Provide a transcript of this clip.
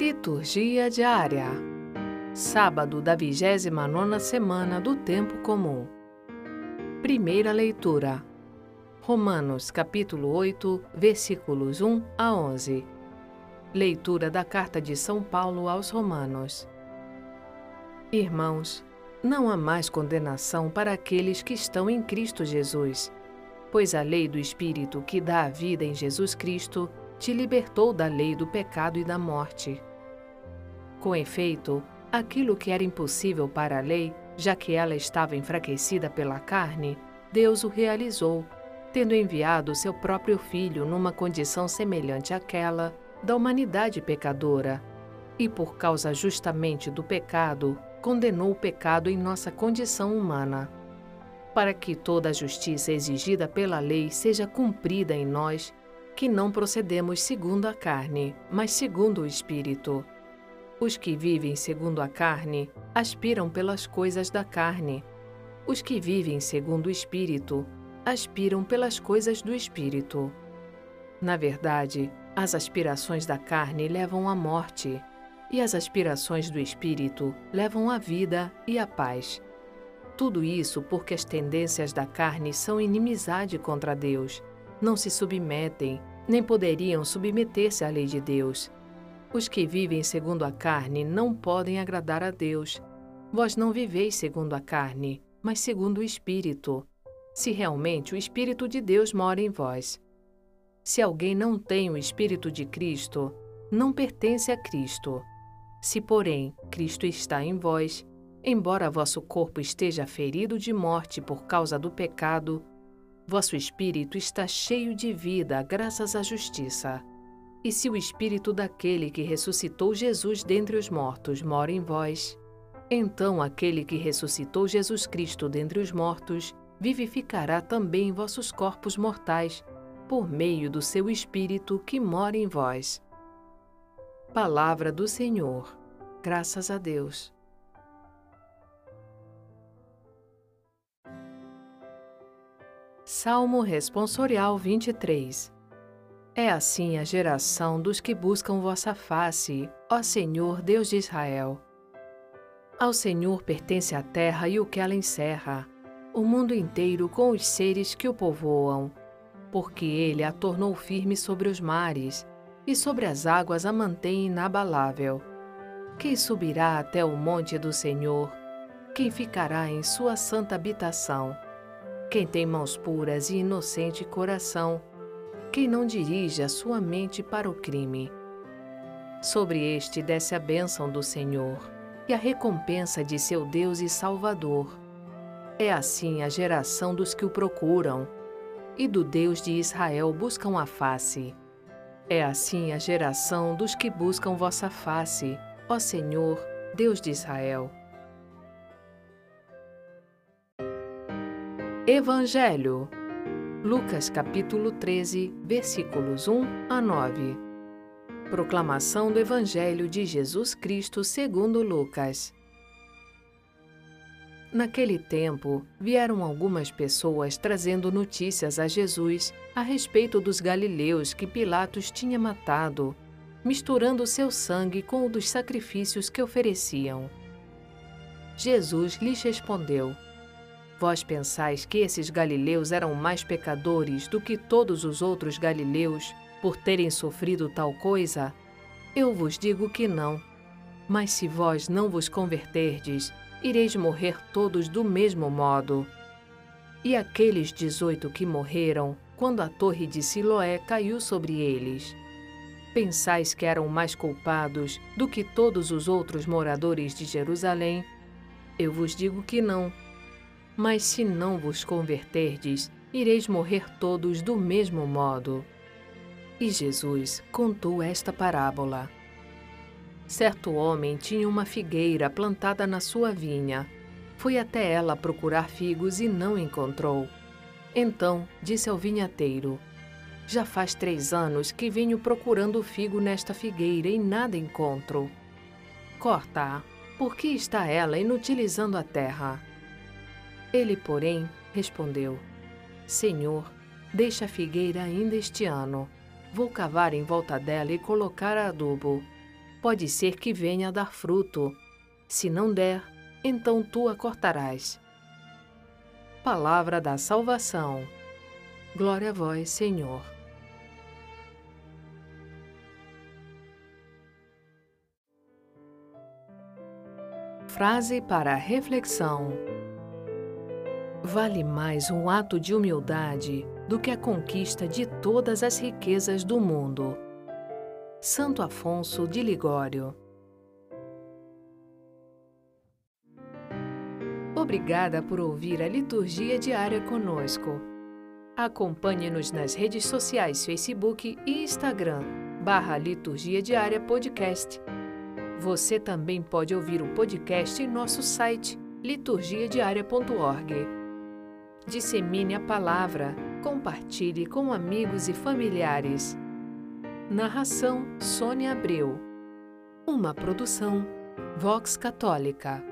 Liturgia diária. Sábado da 29 semana do tempo comum. Primeira leitura. Romanos capítulo 8, versículos 1 a 11. Leitura da carta de São Paulo aos Romanos. Irmãos, não há mais condenação para aqueles que estão em Cristo Jesus, pois a lei do Espírito que dá a vida em Jesus Cristo te libertou da lei do pecado e da morte. Com efeito, aquilo que era impossível para a lei, já que ela estava enfraquecida pela carne, Deus o realizou, tendo enviado seu próprio Filho numa condição semelhante àquela da humanidade pecadora, e por causa justamente do pecado, condenou o pecado em nossa condição humana. Para que toda a justiça exigida pela lei seja cumprida em nós, que não procedemos segundo a carne, mas segundo o Espírito. Os que vivem segundo a carne aspiram pelas coisas da carne. Os que vivem segundo o Espírito aspiram pelas coisas do Espírito. Na verdade, as aspirações da carne levam à morte, e as aspirações do Espírito levam à vida e à paz. Tudo isso porque as tendências da carne são inimizade contra Deus, não se submetem, nem poderiam submeter-se à lei de Deus os que vivem segundo a carne não podem agradar a Deus. Vós não viveis segundo a carne, mas segundo o Espírito, se realmente o Espírito de Deus mora em vós. Se alguém não tem o Espírito de Cristo, não pertence a Cristo. Se, porém, Cristo está em vós, embora vosso corpo esteja ferido de morte por causa do pecado, vosso espírito está cheio de vida graças à justiça. E se o espírito daquele que ressuscitou Jesus dentre os mortos mora em vós, então aquele que ressuscitou Jesus Cristo dentre os mortos vivificará também vossos corpos mortais, por meio do seu espírito que mora em vós. Palavra do Senhor. Graças a Deus. Salmo Responsorial 23 é assim a geração dos que buscam vossa face, ó Senhor Deus de Israel. Ao Senhor pertence a terra e o que ela encerra, o mundo inteiro com os seres que o povoam, porque ele a tornou firme sobre os mares e sobre as águas a mantém inabalável. Quem subirá até o monte do Senhor? Quem ficará em sua santa habitação? Quem tem mãos puras e inocente coração? Quem não dirige a sua mente para o crime. Sobre este desce a bênção do Senhor e a recompensa de seu Deus e Salvador. É assim a geração dos que o procuram, e do Deus de Israel buscam a face. É assim a geração dos que buscam vossa face, ó Senhor, Deus de Israel. Evangelho Lucas capítulo 13, versículos 1 a 9. Proclamação do Evangelho de Jesus Cristo segundo Lucas. Naquele tempo, vieram algumas pessoas trazendo notícias a Jesus a respeito dos galileus que Pilatos tinha matado, misturando seu sangue com o dos sacrifícios que ofereciam. Jesus lhes respondeu: Vós pensais que esses galileus eram mais pecadores do que todos os outros galileus por terem sofrido tal coisa? Eu vos digo que não. Mas se vós não vos converterdes, ireis morrer todos do mesmo modo. E aqueles dezoito que morreram, quando a torre de Siloé caiu sobre eles, pensais que eram mais culpados do que todos os outros moradores de Jerusalém? Eu vos digo que não mas se não vos converterdes, ireis morrer todos do mesmo modo. E Jesus contou esta parábola. Certo homem tinha uma figueira plantada na sua vinha. Foi até ela procurar figos e não encontrou. Então disse ao vinhateiro: Já faz três anos que venho procurando figo nesta figueira e nada encontro. Corta-a, porque está ela inutilizando a terra. Ele, porém, respondeu: Senhor, deixa a figueira ainda este ano. Vou cavar em volta dela e colocar adubo. pode ser que venha a dar fruto. Se não der, então tu a cortarás. Palavra da salvação. Glória a vós, Senhor. Frase para reflexão: Vale mais um ato de humildade do que a conquista de todas as riquezas do mundo. Santo Afonso de Ligório Obrigada por ouvir a liturgia diária conosco. Acompanhe-nos nas redes sociais Facebook e Instagram, barra Liturgia Diária Podcast. Você também pode ouvir o podcast em nosso site liturgiadiaria.org. Dissemine a palavra, compartilhe com amigos e familiares. Narração Sônia Abreu. Uma produção Vox Católica.